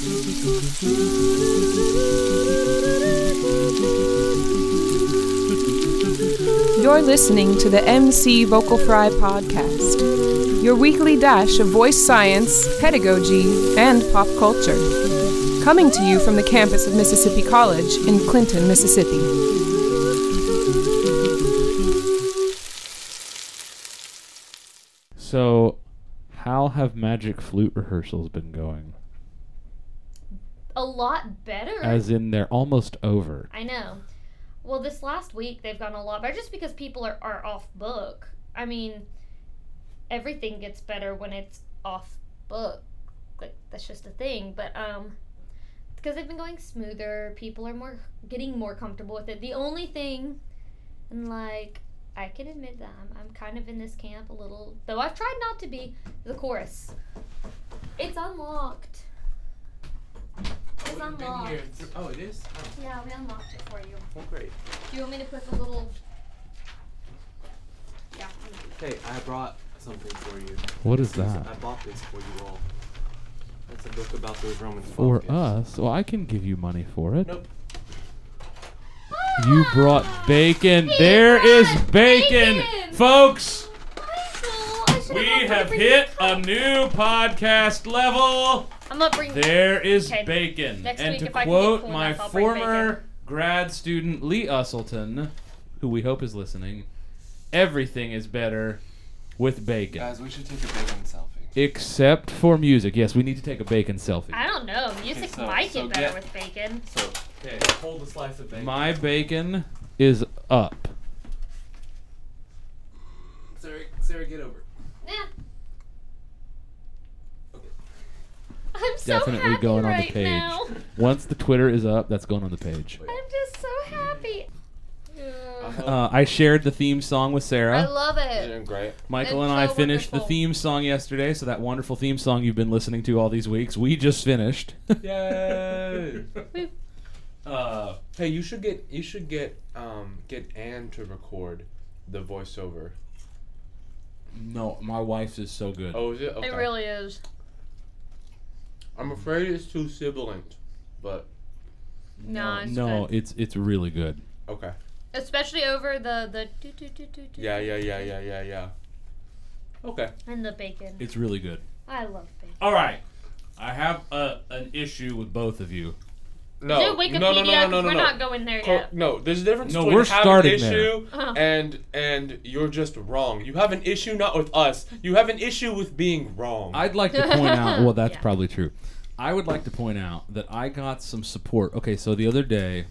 You're listening to the MC Vocal Fry podcast, your weekly dash of voice science, pedagogy, and pop culture. Coming to you from the campus of Mississippi College in Clinton, Mississippi. So, how have magic flute rehearsals been going? A lot better. As in, they're almost over. I know. Well, this last week they've gone a lot better just because people are, are off book. I mean, everything gets better when it's off book. Like that's just a thing. But um, because they've been going smoother, people are more getting more comfortable with it. The only thing, and like I can admit that I'm, I'm kind of in this camp a little, though I've tried not to be. The chorus, it's unlocked. It's Oh, unlocked. Oh, it is? Oh, Yeah, we unlocked it for you. well, great. Do you want me to put the little? Yeah. Hey, I brought something for you. What is that? I bought this for you all. It's a book about those Roman For baskets. us? Well, I can give you money for it. Nope. Ah! You brought bacon. He There is bacon, bacon! folks. Michael, I should've We have hit a new podcast level. I'm gonna bring. There is Okay, bacon. next and week to if I can get quote cool my enough, I'll bring former bacon. grad student Lee Usselton, who we hope is listening, everything is better with bacon. Guys, we should take a bacon selfie. Except for music. Yes, we need to take a bacon selfie. I don't know. Music so- might so get better get- with bacon. So, okay, hold a slice of bacon. My bacon is up. Sarah, Sarah, get over. Yeah. I'm so Definitely happy going on the right page. now. Once the Twitter is up, that's going on the page. I'm just so happy. Uh, I shared the theme song with Sarah. I Sarah. love it. Doing great. Michael It's and I so finished the wonderful. theme song yesterday, so that wonderful theme song you've been listening to all these weeks, we just finished. Yay! uh, hey, you should get you should get um get Anne to record the voiceover. no, my wife's is so good. Oh, is it? Okay. It really is. I'm afraid it's too sibilant, but No, it's no, good. it's it's really good. okay. Especially over the the do, do, do, do, do, Yeah, yeah, yeah, yeah, yeah, yeah. Okay. and the bacon. It's really good. I love bacon. All right, I have a, an issue with both of you. No, Do Wikipedia, no, no, no, no, 'cause no, no, we're no. not going there Cor- yet. no, there's a difference No, between we're having starting an issue Uh-huh. and and you're just wrong. You have an issue not with us. You have an issue with being wrong. I'd like to point out. Well, that's Yeah. probably true. I would like to point out that I got some support. Okay, so the other day,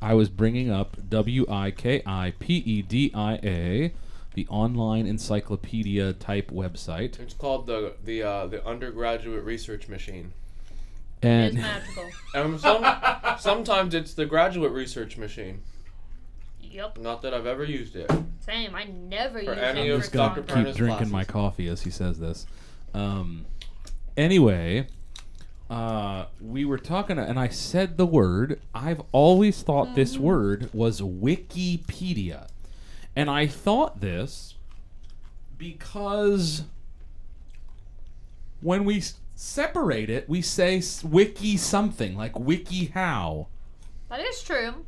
I was bringing up W I K I P E D I A, the online encyclopedia type website, it's called the the uh, the undergraduate research machine. It's and magical. Um, some, sometimes it's the graduate research machine. Yep. Not that I've ever used it. Same. I never For use any it of for just gonna keep Perna's drinking my coffee as he says this. Um, anyway, uh, we were talking, and I said the word. I've always thought this Mm-hmm. word was Wikipedia, and I thought this because when we s- separate it, we say wiki something like wiki how. That is true.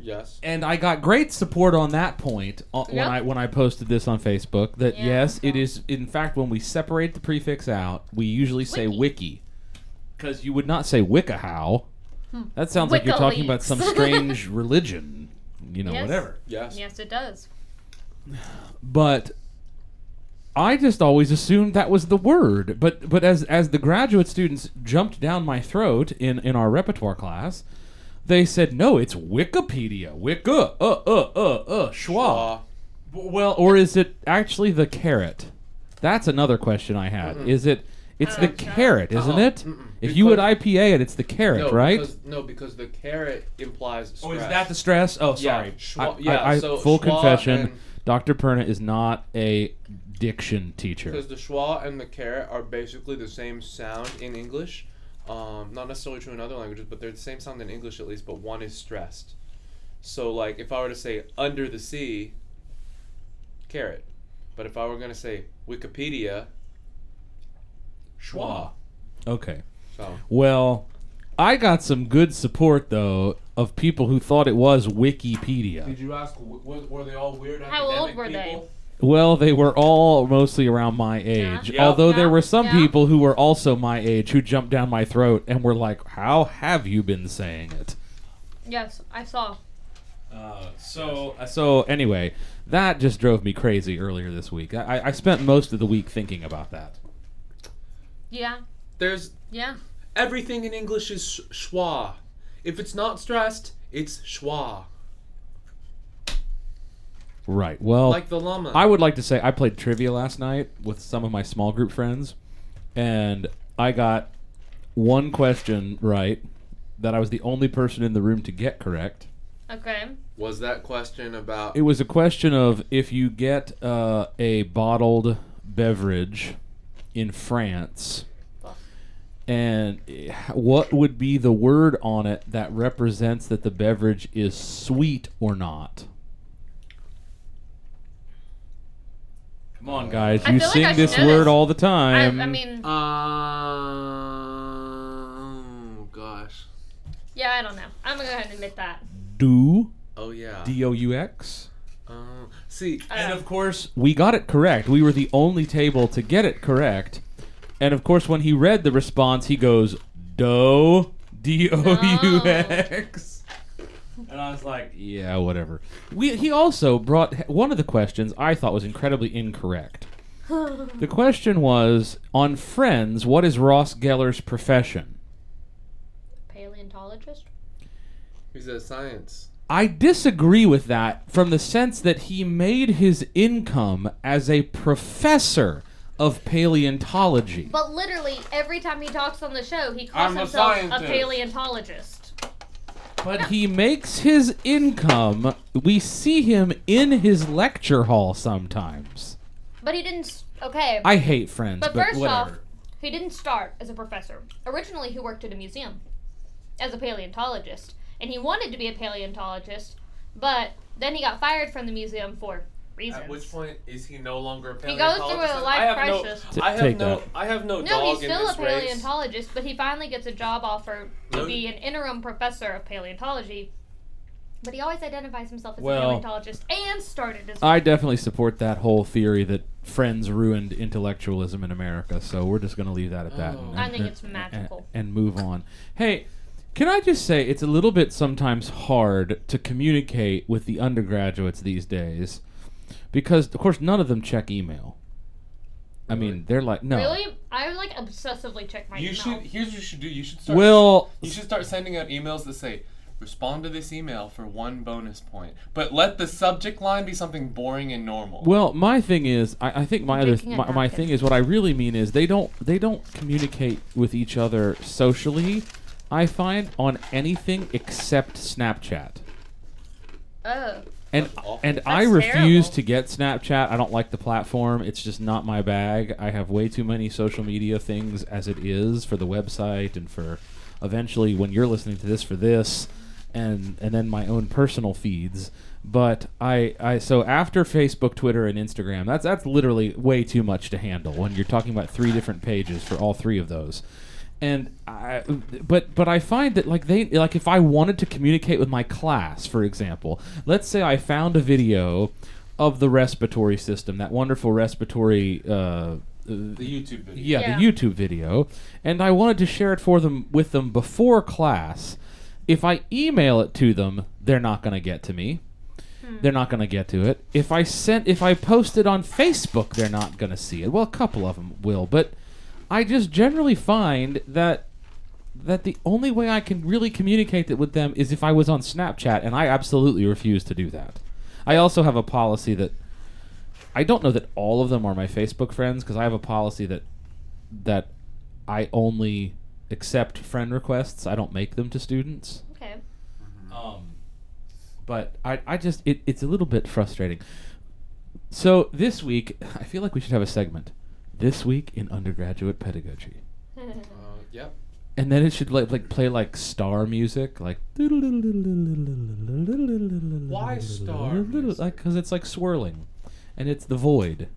Yes. and I got great support on that point uh, when I when I posted this on Facebook. That Yeah, yes, it so- is in fact when we separate the prefix out, we usually say Wiki. wiki, because you would not say wiccahow. That sounds like you're talking about some strange religion, you know, Yes. whatever. Yes. Yes, it does. But I just always assumed that was the word. But but as as the graduate students jumped down my throat in in our repertoire class. They said no, it's Wikipedia. Wicca, uh, uh, uh, uh, schwa. Uh, Well, or is it actually the carrot? That's another question I had. Is it? It's the Uh, carrot, isn't Uh-uh. it? Mm-mm. If you would IPA it, it's the carrot, no, right? Because, no, because the carrot implies stress. oh, is that the stress? Oh, Yeah, sorry. schwa- I, yeah, I, I- so full schwa confession. Dr. Perna is not a diction teacher. Because the schwa and the carrot are basically the same sound in English. Um, not necessarily true in other languages, but they're the same sound in English at least, but one is stressed. So, like, if I were to say under the sea, carrot. But if I were going to say Wikipedia, schwa. Okay. So, Well, I got some good support though of people who thought it was Wikipedia. Did you ask? w- w- Were they all weird? How old academic were they? Well, they were all mostly around my age. Yeah. Although there were some Yeah. people who were also my age who jumped down my throat and were like, "How have you been saying it?" Yes, I saw. Uh, so so anyway, that just drove me crazy earlier this week. I, I spent most of the week thinking about that. Yeah, There's yeah. Everything in English is schwa. If it's not stressed, it's schwa. Right. Well, Like the llama. I would like to say I played trivia last night with some of my small group friends, and I got one question right that I was the only person in the room to get correct. Okay. Was that question about? It was a question of if you get uh, a bottled beverage in France, and what would be the word on it that represents that the beverage is sweet or not? Come on, guys! I You feel like sing I should this know word this. all the I, time. I mean, um, Oh gosh. yeah, I don't know. I'm gonna go ahead and admit that. do Oh yeah. D O U X. Oh, see, I And of course, we got it correct. We were the only table to get it correct. And of course, when he read the response, he goes, "Do D O U X." And I was like, "Yeah, whatever." We he also brought one of the questions I thought was incredibly incorrect. the question was on Friends, what is Ross Geller's profession? Paleontologist. he's a science. I disagree with that from the sense that he made his income as a professor of paleontology. But literally, every time he talks on the show, he calls I'm himself a, scientist. paleontologist. But he makes his income. We see him in his lecture hall sometimes. But he didn't. Okay. I hate friends, but but, first whatever. off, he didn't start as a professor. Originally, he worked at a museum as a paleontologist, and he wanted to be a paleontologist, but then he got fired from the museum for reasons. At which point is he no longer a paleontologist? He goes through a paleontologist? life I have crisis. T- No, I have take no. that. I have no, No, dog he's in still a this race. paleontologist, but he finally gets a job offer to No. be an interim professor of paleontology. But he always identifies himself as Well, a paleontologist and started as I definitely support that whole theory that friends ruined intellectualism in America. So we're just going to leave that at that. Oh. and- I think and- it's magical. And, and move on. Hey, can I just say it's a little bit sometimes hard to communicate with the undergraduates these days because, of course, none of them check email. I mean, they're like, no. Really? I like obsessively check my You email. should. Here's what you should do. You should start. Well, you should start sending out emails that say, "Respond to this email for one bonus point," but let the subject line be something boring and normal. Well, my thing is, I, I think my other my, my thing is what I really mean is they don't they don't communicate with each other socially. I find on anything except Snapchat. oh. And That's and I That's refuse terrible. to get Snapchat. I don't like the platform. It's just not my bag. I have way too many social media things as it is for the website and for eventually when you're listening to this for this and and then my own personal feeds. But I, I so after Facebook, Twitter, and Instagram, that's that's literally way too much to handle when you're talking about three different pages for all three of those and I, but but I find that like they like if I wanted to communicate with my class, for example, let's say I found a video of the respiratory system, that wonderful respiratory. Uh, the YouTube video. yeah, Yeah. the YouTube video, and I wanted to share it for them with them before class. If I email it to them, they're not going to get to me. They're not going to get to it. If I sent, if I post it on Facebook, they're not going to see it. Well, a couple of them will, but I just generally find that that the only way I can really communicate it with them is if I was on Snapchat, and I absolutely refuse to do that. I also have a policy that I don't know that all of them are my Facebook friends because I have a policy that that I only accept friend requests. I don't make them to students. Okay. Um, but I, I just it, it's a little bit frustrating. So this week, I feel like we should have a segment. This week in undergraduate pedagogy, Uh, yep. and then it should like like play like star music, like Why star music? Like because it's like swirling, and it's the void.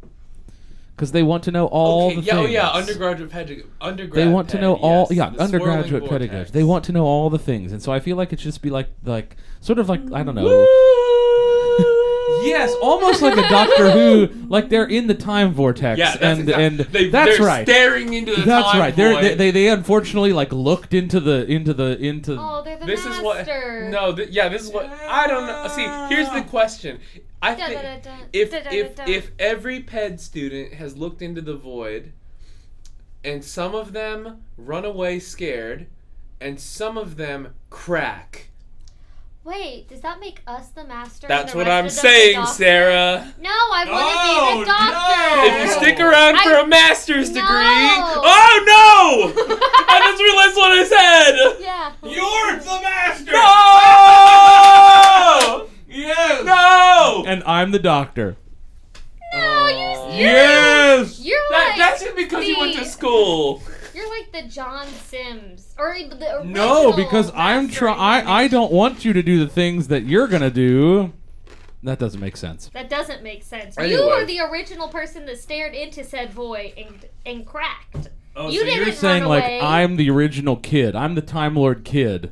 because they want to know all okay, the yeah, things. oh yeah, undergraduate pedagogy. Undergrad They want to know all yes, yeah the undergraduate pedagogy. They want to know all the things, and so I feel like it should just be like like sort of like I don't know. Yes, almost like a Doctor Who, like they're in the time vortex, Yeah, that's and exact- and they, that's they're right. Staring into the That's time right. They're, void. they they they unfortunately like looked into the into the into. Oh, they're the this master. is what no th- yeah this is what i don't know see here's the question i think if da, da, if if every ped student has looked into the void and some of them run away scared and some of them crack Wait, does that make us the master? that's the what i'm of them the saying sarah No, I want to Oh, be the oh, doctor. if you stick around for I- a master's No. degree oh no i just realized what i said Yeah. You're the master. no Yes. no And I'm the doctor. No, you. You're, oh. Yes. You're that, like that's just because you went to school You're like the John Sims or the original No, because I'm master trying. I I don't want you to do the things that you're gonna do. That doesn't make sense. That doesn't make sense. You Anyway. are the original person that stared into said void and and cracked. Oh, You so didn't you're run saying away. like I'm the original kid. I'm the Time Lord kid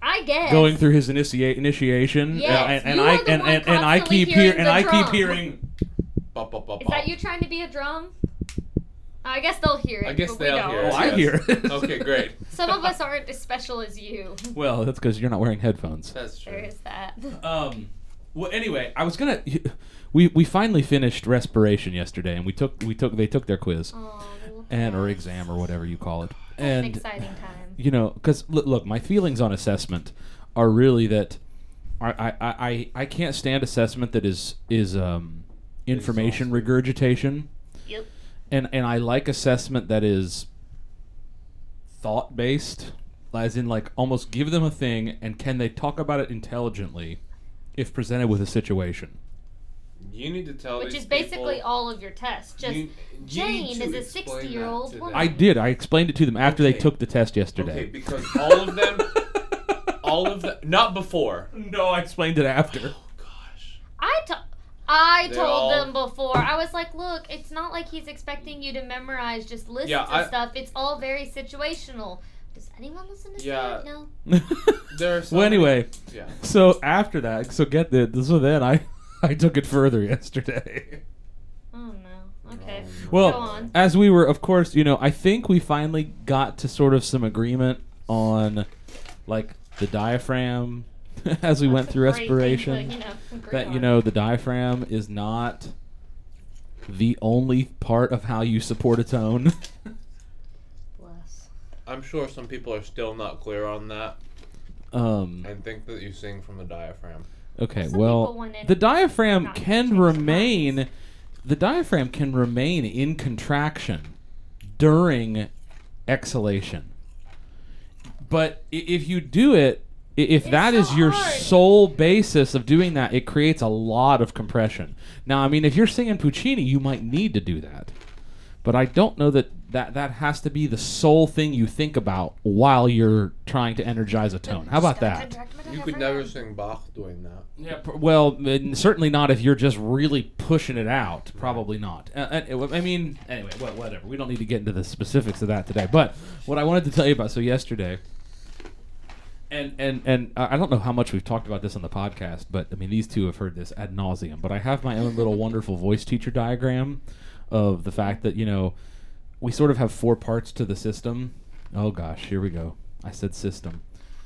I guess. going through his initiate initiation. Yes, and, and you I are the and, one and, and I constantly keep hear hearing and the I keep hearing. Bop, bop, bop, Is that you trying to be a drum? I guess they'll hear it. I guess but we they'll don't. hear it. Oh, I yes. hear it. Okay, great. Some of us aren't as special as you. Well, that's because you're not wearing headphones. That's true. There is that. Um. Well, anyway, I was gonna. We we finally finished respiration yesterday, and we took we took they took their quiz Oh, and or exam or whatever you call it, an and exciting time. you know, because look, look, my feelings on assessment are really that I, I, I, I- I can't stand assessment that is is um, information regurgitation, Yep. And and I like assessment that is thought based, as in like almost give them a thing and can they talk about it intelligently, if presented with a situation. You need to tell Which these is basically people, all of your tests. Just you- you Jane is a 60-year-old woman. I did. I explained it to them after they took the test yesterday. Okay, because all of them, all of them, not before. no, I explained it after. Oh, Gosh. I to- I They're told all- them before. I was like, look, it's not like he's expecting you to memorize just lists Yeah, of I- stuff. It's all very situational. Does anyone listen to Yeah. Steve? No. There are so well, many- anyway, Yeah. So after that, so get this. So then I, I took it further yesterday. Oh no. Okay. Oh, Go Well, on. as we were, of course, you know, I think we finally got to sort of some agreement on, like the diaphragm, as we went That's a through great thing to, respiration. you know, that you know the diaphragm is not the only part of how you support a tone. Bless. I'm sure some people are still not clear on that um, and think that you sing from the diaphragm. okay, Some well, the diaphragm can remain. lines. The diaphragm can remain in contraction during exhalation. But if you do it, i- if It's that is so your hard. sole basis of doing that, it creates a lot of compression. Now, I mean, if you're singing Puccini, you might need to do that. But I don't know that that, that has to be the sole thing you think about while you're trying to energize a tone. How about that? You could never sing Bach doing that. Yeah, pr- well, certainly not if you're just really pushing it out. Probably not. Uh, uh, I mean, anyway, wha- whatever. We don't need to get into the specifics of that today. But what I wanted to tell you about, so yesterday, and and and I I don't know how much we've talked about this on the podcast, but I mean, these two have heard this ad nauseum. But I have my own little wonderful voice teacher diagram of the fact that you know we sort of have four parts to the system. Oh gosh, here we go. I said system.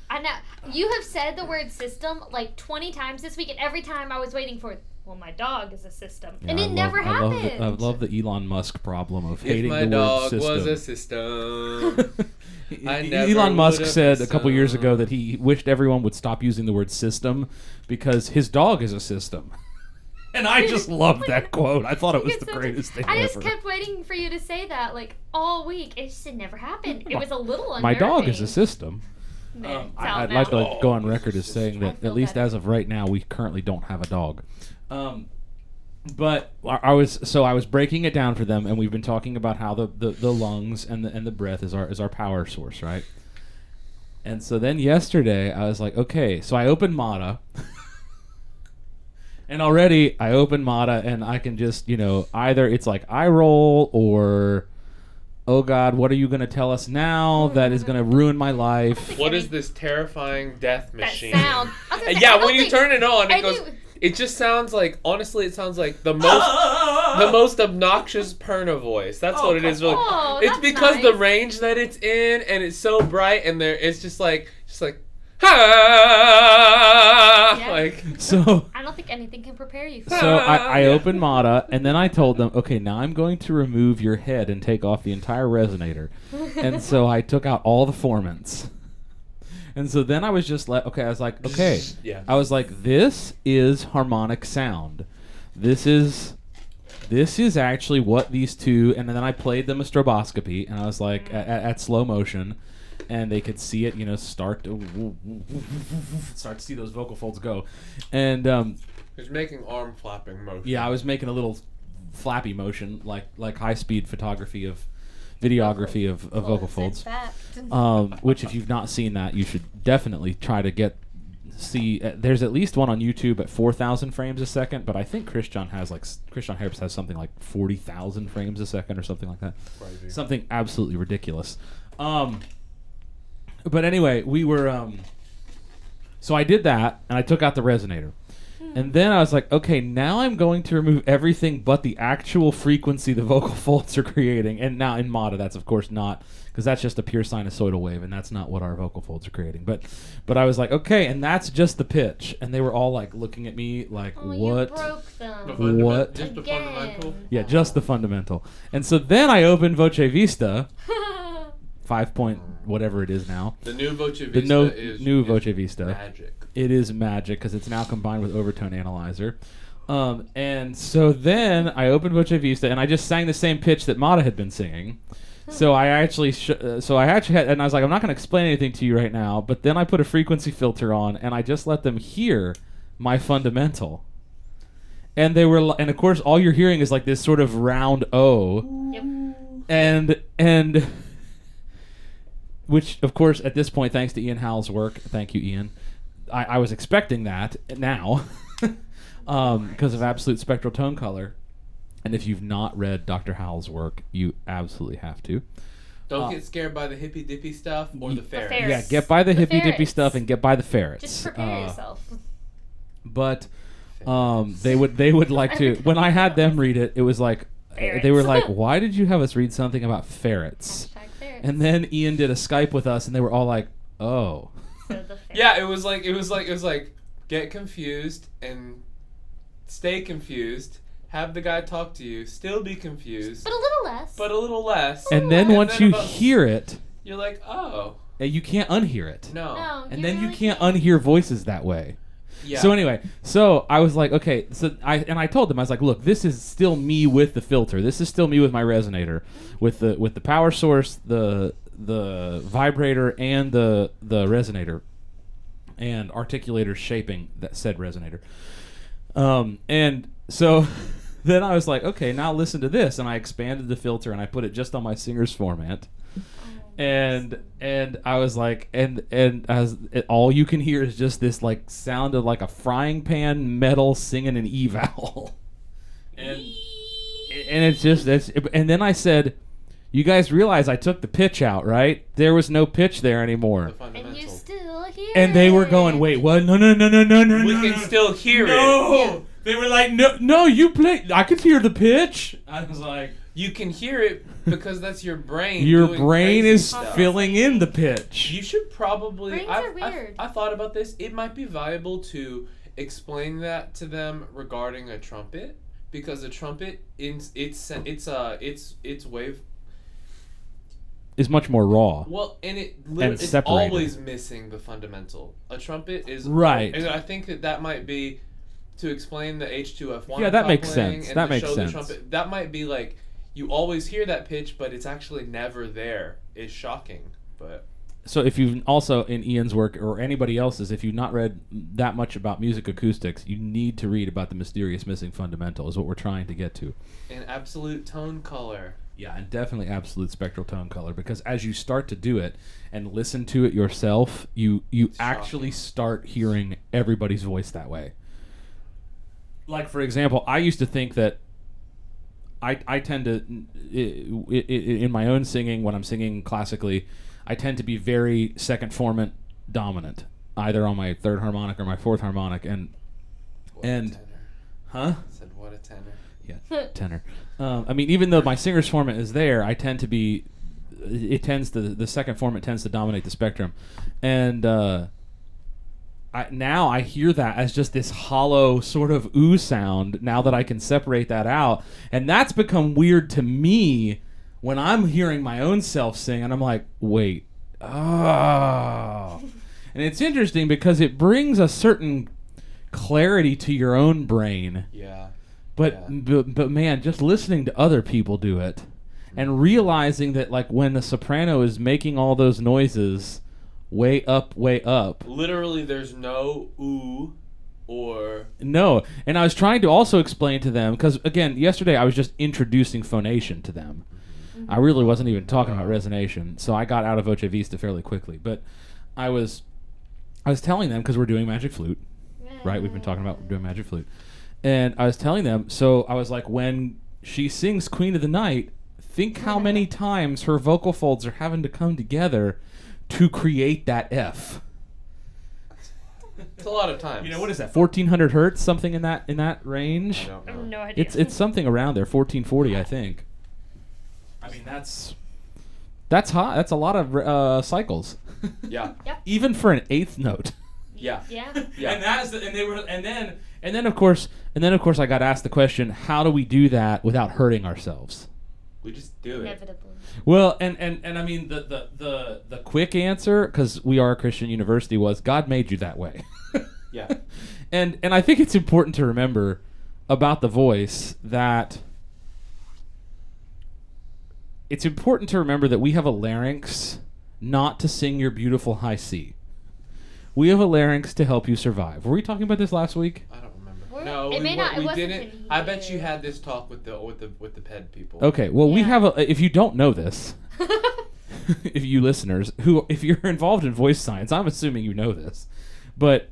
I know you have said the word system like twenty times this week, and every time I was waiting for. Well, my dog is a system, and Yeah, it I never love, I love, happened. the, I love the Elon Musk problem of If hating my the dog word was a system. system. I never Elon Musk said a couple years ago that he wished everyone would stop using the word system because his dog is a system. And I just loved that quote. I thought it was the greatest thing ever. I just ever. kept waiting for you to say that like all week. It just it never happened. It was a little. My dog is a system. Meh, um, it's I, out I'd now. like to go on record as saying that at least better. as of right now, we currently don't have a dog. Um, but I I was so I was breaking it down for them, and we've been talking about how the, the, the lungs and the and the breath is our is our power source, right? And so then yesterday I was like, okay, so I opened Madde, And already I open Madde and I can just, you know, either it's like eye roll or oh god, what are you going to tell us now that is going to ruin my life? What is this terrifying death That machine? sound. I was gonna say, I yeah, when you turn it on, I it goes. do- It just sounds like honestly, it sounds like the most the most obnoxious Perna voice. That's what it is. Really, Oh, it's that's because the nice. range that it's in, and it's so bright, and there it's just like just like ah, Yeah. like So I don't think anything can prepare you for so that. I, I Yeah. opened Madde and then I told them, okay, now I'm going to remove your head and take off the entire resonator. and so I took out all the formants. And so then I was just like, okay, I was like, okay. Yeah. I was like, this is harmonic sound. This is this is actually what these two and then I played them a stroboscopy and I was like at, at slow motion and they could see it, you know, start to start to see those vocal folds go. And um, He's making arm flapping motion. yeah, I was making a little flappy motion, like like high speed photography of videography of, of vocal folds. Um, which, if you've not seen that, you should definitely try to get see. Uh, there's at least one on YouTube at 4,000 frames a second, but I think Christian has like s- Christian Herbst has something like 40,000 frames a second or something like that. Crazy. Something absolutely ridiculous. Um, but anyway, we were. Um, so I did that, and I took out the resonator. And then I was like, okay, now I'm going to remove everything but the actual frequency the vocal folds are creating. And now in Madde, that's of course not, because that's just a pure sinusoidal wave, and that's not what our vocal folds are creating. But, but I was like, okay, and that's just the pitch. And they were all like looking at me like, Oh, what? you broke them. What? Just the Again. fundamental. Yeah, just the fundamental. And so then I opened Voce Vista, five point whatever it is now. The new Voce Vista The no, is new is Voce Vista. Magic. It is magic because it's now combined with Overtone Analyzer. Um, and so then I opened Voce Vista and I just sang the same pitch that Madde had been singing. So I actually, sh- uh, so I actually had, and I was like, I'm not going to explain anything to you right now. But then I put a frequency filter on, and I just let them hear my fundamental. And they were, li- and of course, all you're hearing is like this sort of round O, Yep. and and which of course at this point thanks to ian howell's work thank you ian i, I was expecting that now because of absolute spectral tone color and if you've not read dr howell's work you absolutely have to Don't Uh, get scared by the hippy dippy stuff or the ferrets. ferrets. yeah get by the, The hippy dippy stuff and get by the ferrets Just prepare Uh, yourself. but um, they would they would like to when i had them read it it was like they were like why did you have us read something about ferrets ferrets. And then Ian did a Skype with us, and they were all like, "Oh, So the ferrets. Yeah, it was like it was like it was like get confused and stay confused. Have the guy talk to you, still be confused, But a little less. but a little less. And then And once then you about- hear it, You're like, oh uh, you can't unhear it. no. no, And then you really can't unhear voices that way. Yeah. So anyway, so I was like, okay, so I and I told them I was like, look, this is still me with the filter. This is still me with my resonator, with the with the power source, the the vibrator, and the the resonator, and articulator shaping that said resonator. Um, and so then I was like, okay, now listen to this, and I expanded the filter and I put it just on my singer's formant. And and I was like, and and as it, all you can hear is just this like sound of like a frying pan metal singing an eval, and and it's just it's and then I said, you guys realize I took the pitch out, right? There was no pitch there the anymore, And you still hear and they were going, wait, what? No, no, no, no, no, no, no we no, can no. still hear it. No, they were like, no, no, you play. I could hear the pitch. I was like, You can hear it because that's your brain. your doing brain crazy is stuff. filling in the pitch. You should probably. Brains I've, are I've- weird. I thought about this. It might be valuable to explain that to them regarding a trumpet because a trumpet, in, it's it's uh it's it's wave. Is much more raw. Well, and it lit- it's separated. always missing the fundamental. A trumpet is Right. and I think that that might be to explain the H two F one. Yeah, that makes sense. That makes sense. trumpet, that might be like you always hear that pitch, but it's actually never there. Is shocking, but. So if you've also in Ian's work or anybody else's, if you've not read that much about music acoustics, you need to read about the mysterious missing fundamental. Is what we're trying to get to. an absolute tone color. Yeah, and definitely absolute spectral tone color because as you start to do it and listen to it yourself, you you actually shocking. start hearing everybody's voice that way. like for example, I used to think that I I tend to i- i- i- in my own singing when I'm singing classically, I tend to be very second formant dominant, either on my third harmonic or my fourth harmonic, and What a And- tenor. huh? said what a tenor. Yeah, tenor. Um, I mean, even though my singer's formant is there, I tend to be. It tends to the second formant tends to dominate the spectrum, and uh, I, now I hear that as just this hollow sort of ooh sound. Now that I can separate that out, and that's become weird to me when I'm hearing my own self sing, and I'm like, wait, oh, and it's interesting because it brings a certain clarity to your own brain. Yeah. But, Yeah. but but man, just listening to other people do it and mm-hmm. realizing that like when the soprano is making all those noises way up, way up. Literally, there's no ooh or No, and I was trying to also explain to them because again, yesterday I was just introducing phonation to them. Mm-hmm. I really wasn't even talking about resonation, so I got out of Voce Vista fairly quickly. But I was, I was telling them because we're doing magic flute, right? We've been talking about doing magic flute, and I was telling them. So I was like, when she sings Queen of the Night, think how many times her vocal folds are having to come together to create that F. it's a lot of times. You know what is that? Fourteen hundred hertz, something in that in that I range. don't I have know. no idea. It's it's something around there, fourteen forty, I think. I mean, that's that's hot. That's a lot of uh, cycles, Yeah. Yep. even for an eighth note. Yeah. yeah. Yeah. And that is, the, and they were, and then, and then of course, and then of course, I got asked the question: How do we do that without hurting ourselves? We just do it. Inevitably. Well, and and and I mean the the the the quick answer because we are a Christian university was God made you that way. Yeah. and and I think it's important to remember about the voice that it's important to remember that we have a larynx not to sing your beautiful high C. We have a larynx to help you survive. Were we talking about this last week? I don't remember. We're- no, it we, may not- it we wasn't didn't. in I bet you here. had this talk with the with the with the ped people. Okay, well we Yeah. have a uh, if you don't know this, if you listeners who if you're involved in voice science, I'm assuming you know this. But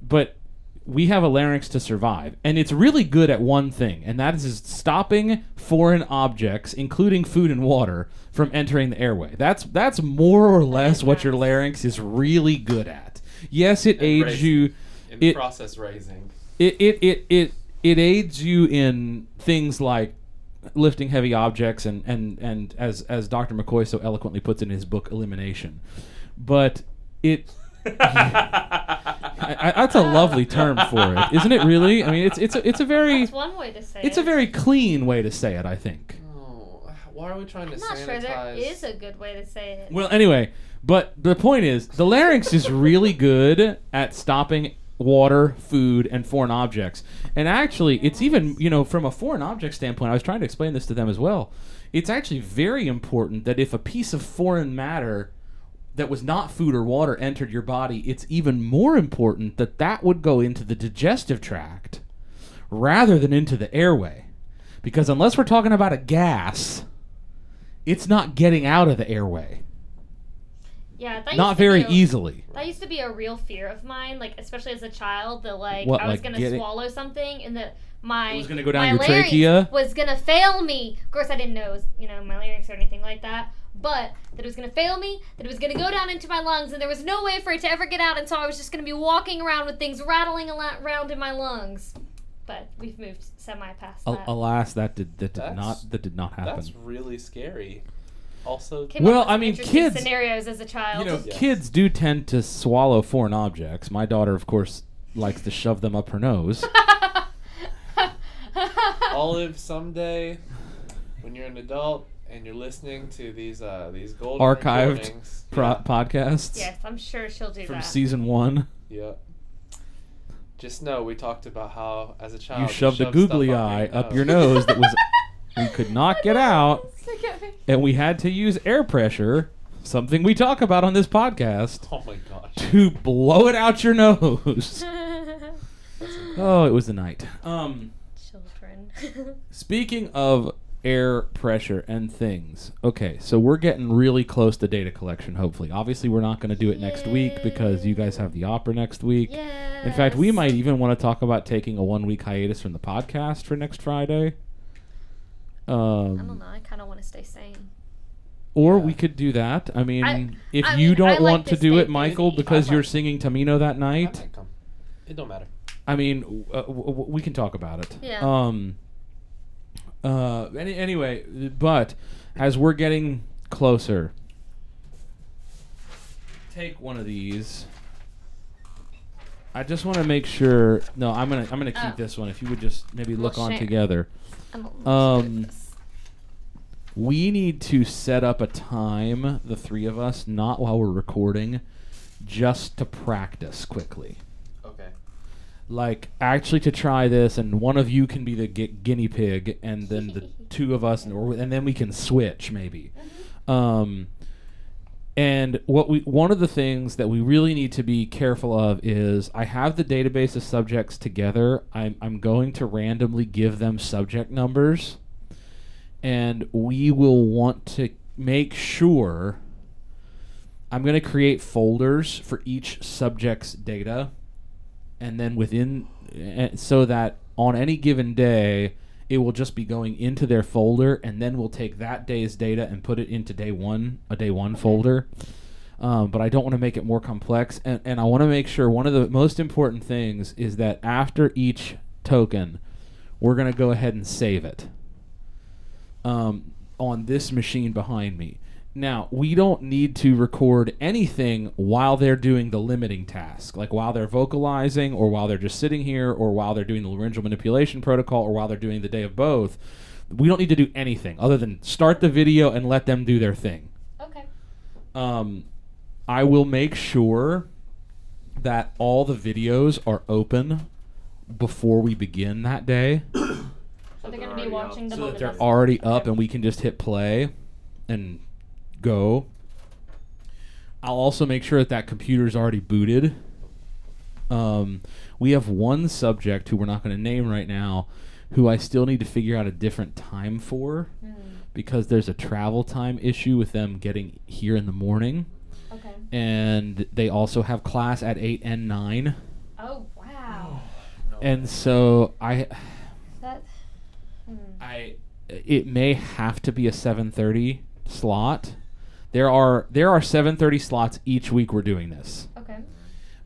but we have a larynx to survive and it's really good at one thing and that is stopping foreign objects including food and water from entering the airway. That's that's more or less what your larynx is really good at. Yes, it And aids raising. you In the it- process raising. It it, it it it aids you in things like lifting heavy objects and and and as as Dr. McCoy so eloquently puts in his book elimination but it I, I, that's a lovely term for it isn't it really I mean it's it's a, it's a very That's one way to say it's it. a very clean way to say it I think Oh, why are we trying to I'm not sanitize? sure there is a good way to say it. Well, anyway, but the point is, the larynx is really good at stopping water, food, and foreign objects. And actually, it's even, you know, from a foreign object standpoint, I was trying to explain this to them as well. It's actually very important that if a piece of foreign matter that was not food or water entered your body, it's even more important that that would go into the digestive tract rather than into the airway. Because unless we're talking about a gas, it's not getting out of the airway yeah, that used not to be very a- easily. That used to be a real fear of mine, like especially as a child, that like What, I was like gonna getting- swallow something and that my It was gonna go down my your larynx trachea? was gonna fail me. Of course, I didn't know it was, you know my larynx or anything like that, but that it was gonna fail me, that it was gonna go down into my lungs, and there was no way for it to ever get out, and so I was just gonna be walking around with things rattling a around in my lungs. But we've moved semi past Al- that. alas, that did that did That's- not that did not happen. That's really scary. Also, Came up Well, with I some mean, interesting kids- scenarios as a child. You know, Yes. kids do tend to swallow foreign objects. My daughter, of course, likes to shove them up her nose. Olive, someday, when you're an adult and you're listening to these uh, these golden Archived recordings, Pro- yeah, podcasts yes, I'm sure she'll do that. from that. season one. yeah. Just know we talked about how as a child You shoved a shove googly stuff eye up up your nose that was we could not get out, and we had to use air pressure, something we talk about on this podcast, Oh my gosh. to blow it out your nose. Oh, it was the night. Um. Children. Speaking of air pressure and things. Okay, so we're getting really close to data collection. Hopefully, obviously, we're not going to do it next week because you guys have the opera next week. Yes. In fact, we might even want to talk about taking a one week hiatus from the podcast for next Friday. I don't Um, know. I kind of want to stay sane. or Yeah. we could do that. I mean, I- if I you mean, don't I want to to do it, Michael, because I you're might- singing Tamino that night. might come. It don't matter. I mean, uh, w- w- we can talk about it. Yeah. Um. Uh. Any, anyway, but as we're getting closer, take one of these. I just want to make sure. No, I'm gonna I'm gonna keep Oh. this one. If you would just maybe We'll look on share. together. I'm almost Um, good at this. We need to set up a time, the three of us, not while we're recording, just to practice quickly. Okay. like actually to try this and one of you can be the gu- guinea pig and then the two of us and, or, and then we can switch maybe um and what we one of the things that we really need to be careful of is I have the database of subjects together. I'm I'm going to randomly give them subject numbers and we will want to make sure I'm going to create folders for each subject's data and then within eh, so that on any given day it will just be going into their folder and then we'll take that day's data and put it into day one a day one folder. Um, but i don't want to make it more complex and, and i want to make sure one of the most important things is that after each token we're going to go ahead and save it um, on this machine behind me now, we don't need to record anything while they're doing the limiting task, like while they're vocalizing, or while they're just sitting here, or while they're doing the laryngeal manipulation protocol, or while they're doing the day of both. We don't need to do anything other than start the video and let them do their thing. Okay. Um, I will make sure that all the videos are open before we begin that day So they're gonna be watching them so that they're already up and we can just hit play and go. I'll also make sure that that computer's already booted. Um, we have one subject who we're not going to name right now, who I still need to figure out a different time for Hmm. because there's a travel time issue with them getting here in the morning, Okay. and they also have class at eight and nine. Oh wow. and so I. That. Hmm. I it may have to be a 7:30 slot. There are there are 7:30 slots each week we're doing this. Okay.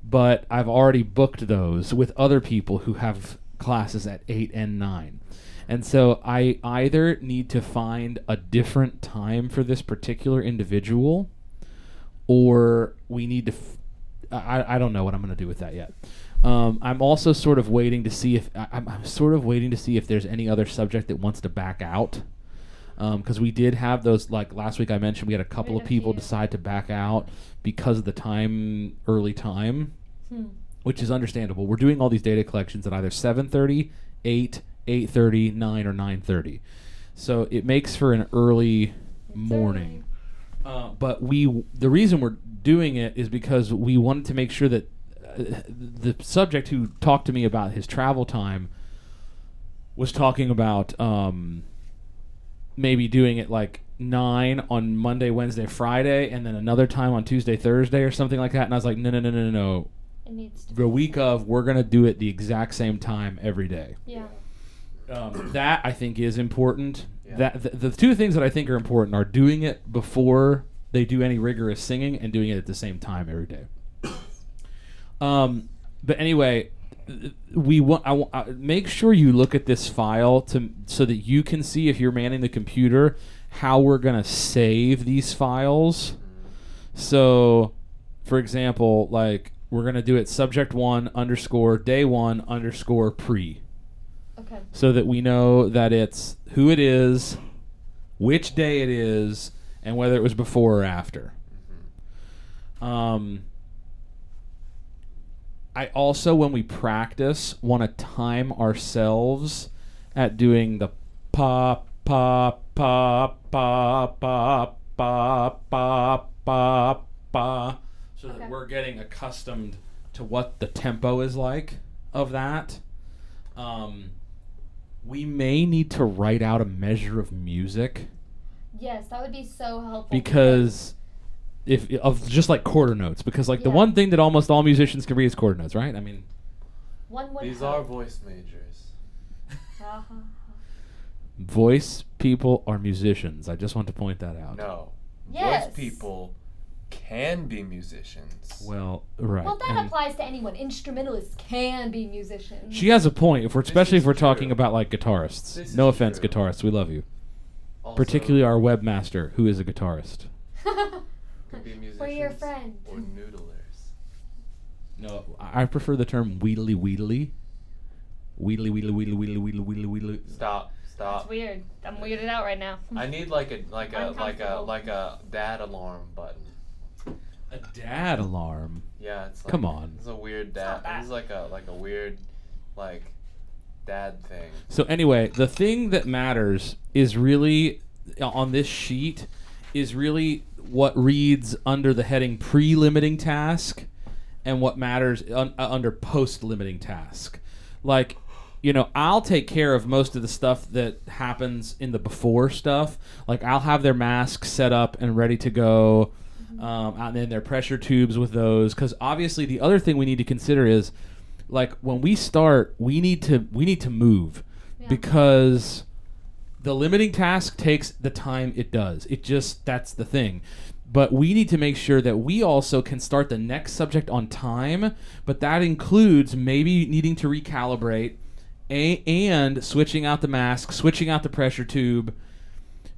But I've already booked those with other people who have classes at 8 and 9. And so I either need to find a different time for this particular individual or we need to f- I, I don't know what I'm going to do with that yet. Um, I'm also sort of waiting to see if I, I'm, I'm sort of waiting to see if there's any other subject that wants to back out. Because we did have those like last week I mentioned we had a couple of people decide to back out because of the time early time, Hmm. which is understandable. We're doing all these data collections at either 7:30, 8, 8:30, 9 or 9:30. So it makes for an early morning. Uh, but we the reason we're doing it is because we wanted to make sure that uh, the subject who talked to me about his travel time was talking about um, maybe doing it like nine on Monday, Wednesday, Friday, and then another time on Tuesday, Thursday, or something like that. And I was like, no, no, no, no, no, no. It needs to. The week of, we're gonna do it the exact same time every day Yeah. um, that I think is important. Yeah. That the, the two things that I think are important are doing it before they do any rigorous singing and doing it at the same time every day. Um, but anyway, we want I, wa- uh, make sure you look at this file to so that you can see if you're manning the computer how we're gonna save these files. So, for example, like we're gonna do it subject one underscore day one underscore pre Okay. so that we know that it's who it is, which day it is, and whether it was before or after. Um, I also, when we practice, want to time ourselves at doing the pop, pop, pop, pop, pop, pop, pop, pop, pop, so Okay. that we're getting accustomed to what the tempo is like of that. Um, we may need to write out a measure of music Yes, that would be so helpful. because if of just like quarter notes because like the Yeah. one thing that almost all musicians can read is quarter notes, right? I mean, one would These help. are voice majors. Uh-huh. voice people are musicians. I just want to point that out. No. Yes. Voice people can be musicians. Well, right. Well, that and applies to anyone. Instrumentalists can be musicians. she has a point. If we're This especially if is we're talking true. about like guitarists. This No is offense, true. guitarists. We love you. Also, Particularly our webmaster, who is a guitarist. could be We're your musicians friend. Or noodlers. No, I I prefer the term wheedly wheedly. Wheedly wheedly wheedly wheedly wheedly wheedly wheedly. Stop. That's Stop. weird. I'm weirded out right now. I need like a like a like a Uncomfortable. like a dad alarm button. A dad alarm. Yeah, it's like, Come on. It's a weird not dad. that. This is like a like a weird like dad thing. So anyway, the thing that matters is really on this sheet is really what reads under the heading pre-limiting task and what matters un- uh, under post-limiting task. Like, you know, I'll take care of most of the stuff that happens in the before stuff. Like, I'll have their masks set up and ready to go, um, and then their pressure tubes with those. Because obviously, the other thing we need to consider is, like, when we start, we need to we need to move Yeah. because the limiting task takes the time it does. It just that's the thing. But we need to make sure that we also can start the next subject on time, but that includes maybe needing to recalibrate a- and switching out the mask, switching out the pressure tube.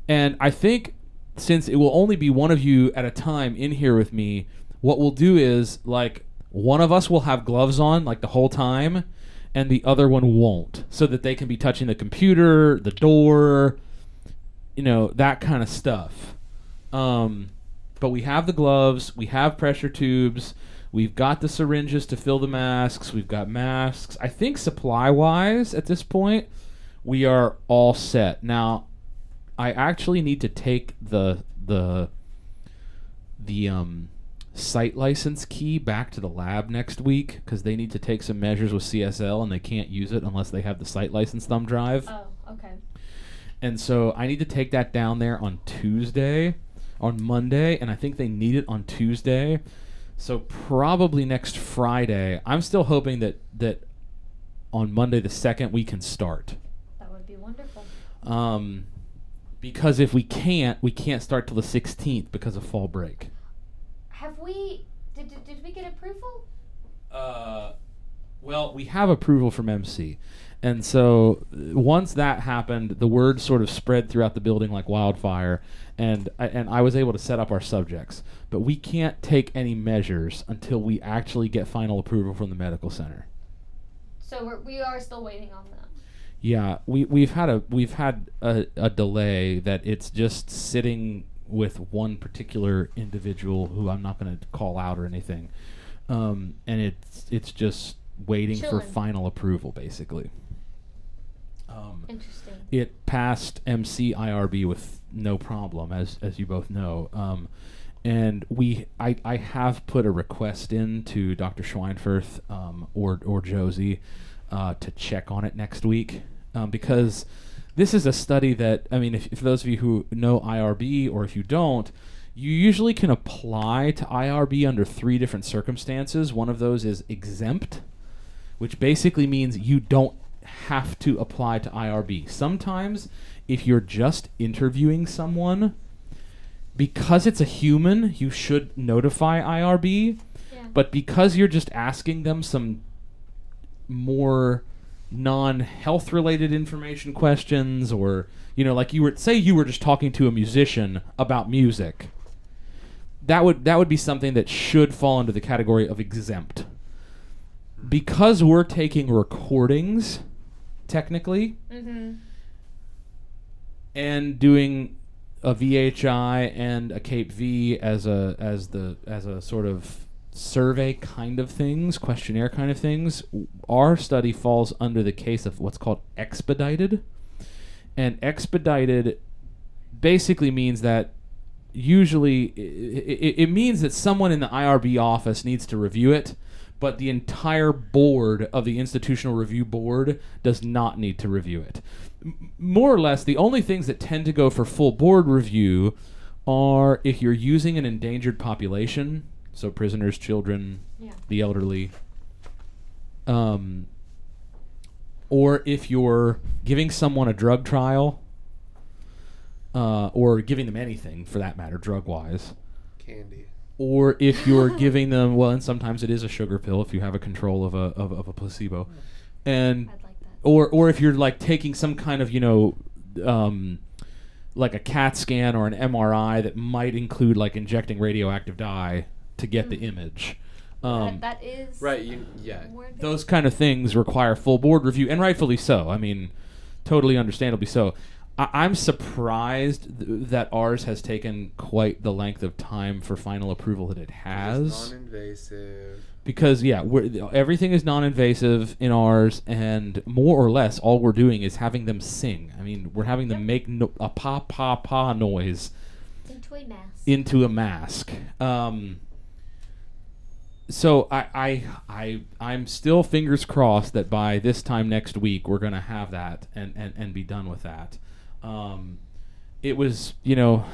And I think since it will only be one of you at a time in here with me, what we'll do is like one of us will have gloves on like the whole time and the other one won't so that they can be touching the computer, the door, you know, that kind of stuff. Um, but we have the gloves, we have pressure tubes, we've got the syringes to fill the masks, we've got masks. I think supply wise at this point, we are all set. Now, I actually need to take the the the um site license key back to the lab next week because they need to take some measures with CSL and they can't use it unless they have the site license thumb drive. Oh, okay. And so I need to take that down there on Tuesday, on Monday, and I think they need it on Tuesday. So probably next Friday. I'm still hoping that that on Monday the second we can start. That would be wonderful. Um, because if we can't, we can't start till the 16th because of fall break. Have we? Did, did, did we get approval? Uh, well, we have approval from MC. And so uh, once that happened, the word sort of spread throughout the building like wildfire, and I, and I was able to set up our subjects. But we can't take any measures until we actually get final approval from the medical center. So we're, we are still waiting on that. Yeah, we we've had a we've had a, a delay that it's just sitting with one particular individual who I'm not going to call out or anything, um, and it's it's just waiting for final approval basically. Um, Interesting. it passed MC IRB with no problem, as as you both know. Um, and we, I, I have put a request in to Dr. Schweinfurth um, or or Josie uh, to check on it next week um, because this is a study that I mean, if, if those of you who know IRB or if you don't, you usually can apply to IRB under three different circumstances. One of those is exempt, which basically means you don't have to apply to IRB. Sometimes, if you're just interviewing someone, because it's a human, you should notify IRB. Yeah. But because you're just asking them some more non-health related information questions or you know like you were say you were just talking to a musician about music that would that would be something that should fall into the category of exempt because we're taking recordings technically Mm-hmm. and doing a VHI and a CAPE-V as a as the as a sort of survey kind of things, questionnaire kind of things. Our study falls under the case of what's called expedited, and expedited basically means that usually it, it, it means that someone in the IRB office needs to review it, but the entire board of the institutional review board does not need to review it. More or less, the only things that tend to go for full board review are if you're using an endangered population, so prisoners, children, Yeah. the elderly, um, or if you're giving someone a drug trial, uh, or giving them anything for that matter, drug wise, Candy. or if you're giving them well, and sometimes it is a sugar pill if you have a control of a of, of a placebo, and I'd like that. or or if you're like taking some kind of you know um, like a CAT scan or an MRI that might include like injecting radioactive dye to get the image. Um, that, that is Right. You, yeah. those kind of things require full board review, and rightfully so. I mean, totally understandably so. I- I'm surprised th- that ours has taken quite the length of time for final approval that it has Non-invasive. because yeah, we're, everything is non-invasive in ours, and more or less, all we're doing is having them sing. I mean, we're having them Yep. make no, a pa pa pa noise into a mask. into a mask. Um, so I, I I I'm still fingers crossed that by this time next week we're gonna have that and and, and be done with that. Um, it was you know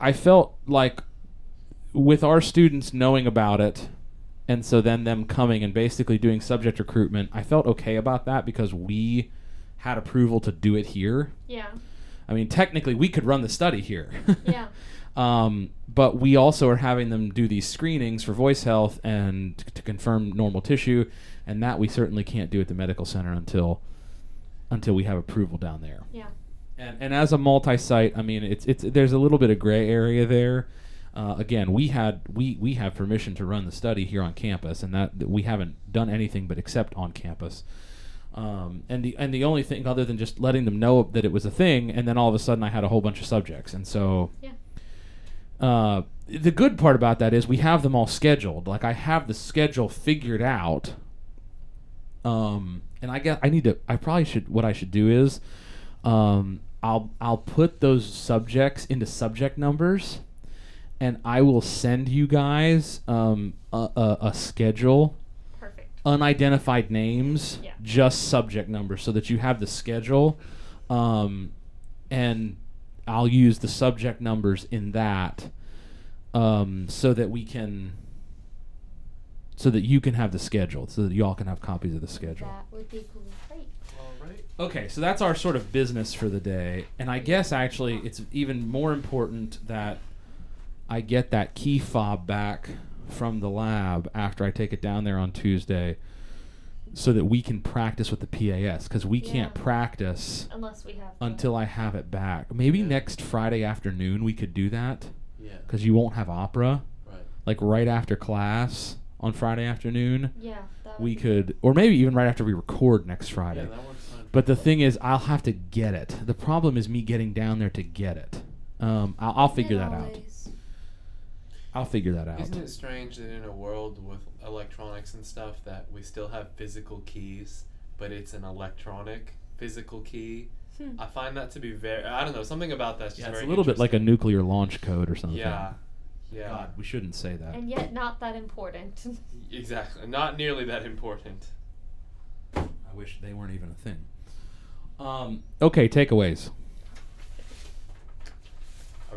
I felt like with our students knowing about it and so then them coming and basically doing subject recruitment, I felt okay about that because we had approval to do it here. yeah. I mean, technically, we could run the study here. Yeah. um, but we also are having them do these screenings for voice health and to confirm normal tissue, and that we certainly can't do at the medical center until until we have approval down there. Yeah. And, and as a multi-site, I mean, it's it's there's a little bit of gray area there. Uh, again, we had we we have permission to run the study here on campus, and that, that we haven't done anything but accept on campus. Um, and the and the only thing other than just letting them know that it was a thing, and then all of a sudden I had a whole bunch of subjects, and so Yeah. Uh, the good part about that is we have them all scheduled. Like I have the schedule figured out. Um, and I guess I need to. I probably should. What I should do is, um, I'll I'll put those subjects into subject numbers, and I will send you guys um, a, a, a schedule Perfect. unidentified names, Yeah. just subject numbers, so that you have the schedule, um, and I'll use the subject numbers in that, um, so that we can, so that you can have the schedule, so that y'all can have copies of the schedule. That would be cool. Great. All right. Okay, so that's our sort of business for the day. And I guess actually it's even more important that I get that key fob back from the lab after I take it down there on Tuesday so that we can practice with the PAS because we can't practice Unless we have. until I have it back. Maybe Yeah. next Friday afternoon we could do that Yeah. because you won't have opera. Right. Like right after class on Friday afternoon, Yeah. That we could, or maybe even right after we record next Friday. Yeah, that works fine. But the thing is, I'll have to get it. The problem is me getting down there to get it. Um, I'll, I'll figure It that out. Always- I'll figure that out. Isn't it strange that in a world with electronics and stuff that we still have physical keys, but it's an electronic physical key? Hmm. I find that to be very. I don't know. Something about that's just Yeah, it's a little bit like a nuclear launch code or something. Yeah. Yeah. God, we shouldn't say that. And yet not that important. Exactly. Not nearly that important. I wish they weren't even a thing. Um, okay, takeaways.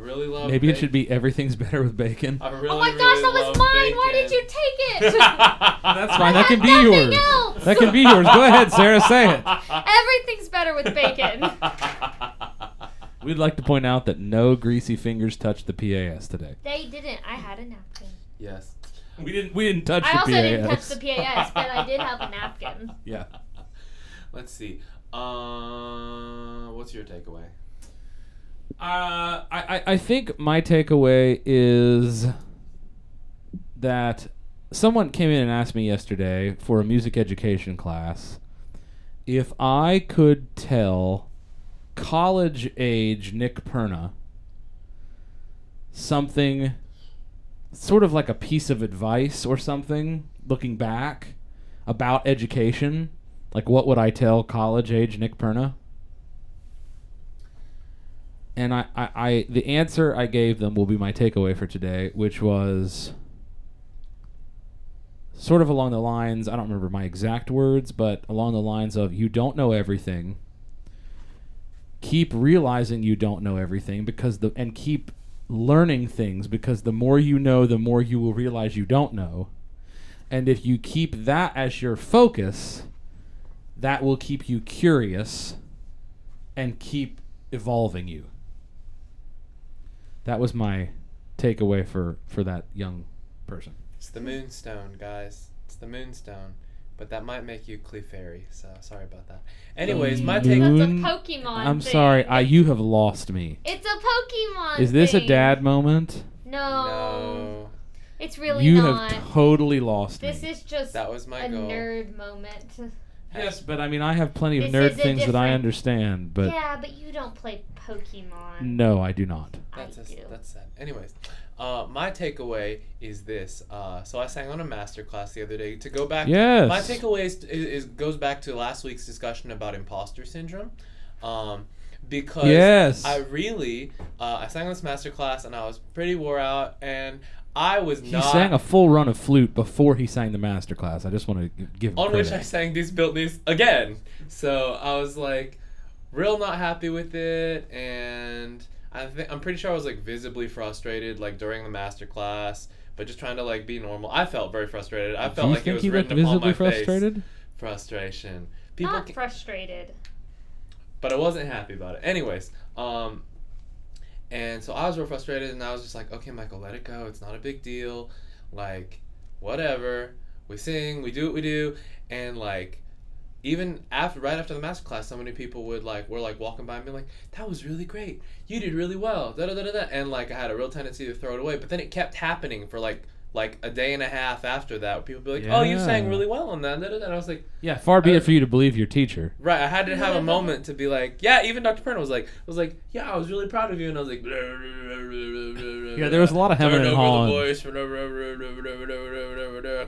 I really love. Maybe it should be everything's better with bacon. I really, oh my really gosh, that was love mine! Why did you take it? That's fine. That can be yours. else. That can be yours. Go ahead, Sarah. Say it. Everything's better with bacon. We'd like to point out that no greasy fingers touched the PAS today. They didn't. I had a napkin. yes. We didn't. We didn't touch I the also PAS. didn't touch the PAS, but I did have a napkin. Yeah. Let's see. Uh, what's your takeaway? Uh, I, I, I think my takeaway is that someone came in and asked me yesterday for a music education class. If I could tell college age Nick Perna something sort of like a piece of advice or something looking back about education like what would I tell college age Nick Perna and I, I, I the answer I gave them will be my takeaway for today, which was sort of along the lines. I don't remember my exact words, but along the lines of you don't know everything. Keep realizing you don't know everything because the and keep learning things because the more you know, the more you will realize you don't know. And if you keep that as your focus, that will keep you curious and keep evolving you. That was my takeaway for for that young person. It's the moonstone, guys. It's the moonstone. But that might make you Clefairy, so sorry about that. Anyways, my take. moon- That's a Moon- Pokemon. I'm thing. sorry, I you have lost me. It's a Pokemon. Is this a dad moment? No. No, It's really you not. have totally lost this me. is just that was my a goal. nerd moment. Yes, but I mean, I have plenty of This nerd is a things that I different- understand, but yeah, but you don't play Pokemon. no, I do not. That's I a, do. that's sad. Anyways, uh, my takeaway is this. Uh, so I sang on a master class the other day. To go back, Yes. my takeaway is, is, is goes back to last week's discussion about imposter syndrome. Um, because Yes. I really uh, I sang on this master class and I was pretty wore out and I was He not sang a full run of flute before he sang the master class. I just want to give him on which I sang these built these again. So I was like real not happy with it and I think I'm pretty sure I was like visibly frustrated like during the master class, but just trying to like be normal. I felt very frustrated. I Do felt you like it think was he looked written upon visibly my frustrated? face. Frustration. People Not ca- frustrated. but I wasn't happy about it. Anyways, um, and so I was real frustrated, and I was just like, okay, Michael, let it go. It's not a big deal. Like, whatever. We sing, we do what we do, and like, even after, right after the master class, so many people would like, were like walking by and be like, that was really great. You did really well. Da da da. da." And like, I had a real tendency to throw it away, but then it kept happening for like. Like a day and a half after that, people would be like, "Oh, you sang really well on that," and I was like, Yeah, far be Uh, it for you to believe your teacher. Right, I had to have a moment to be like, yeah. Even Dr. Perna was like, was like, yeah, I was really proud of you, and I was like, Yeah, there was a lot of hemming Turned and hawing. the voice,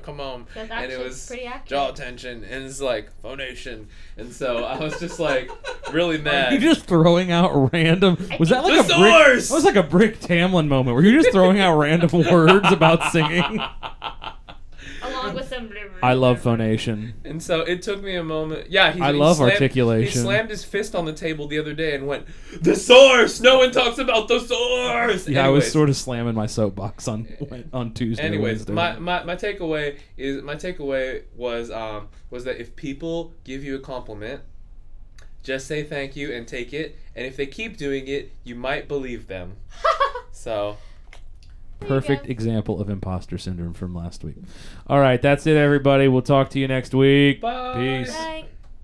come on, That's and it actually was pretty accurate. jaw tension, and it's like phonation, and so I was just like really mad. You just throwing out random. Was that like The a brick? source! That was like a Brick Tamland moment where you're just throwing out random words about singing. Along with some. I love phonation. And so it took me a moment. Yeah, he, I he love slammed, articulation. He slammed his fist on the table the other day and went, "The source! No one talks about the source." Yeah, I was sort of slamming my soapbox on on Tuesday. Anyways, Wednesday. my, my, my takeaway is my takeaway was um was that if people give you a compliment, just say thank you and take it, and if they keep doing it, you might believe them. So There you perfect example of imposter syndrome from last week. All right, that's it, everybody. We'll talk to you next week. bye. Peace. Bye.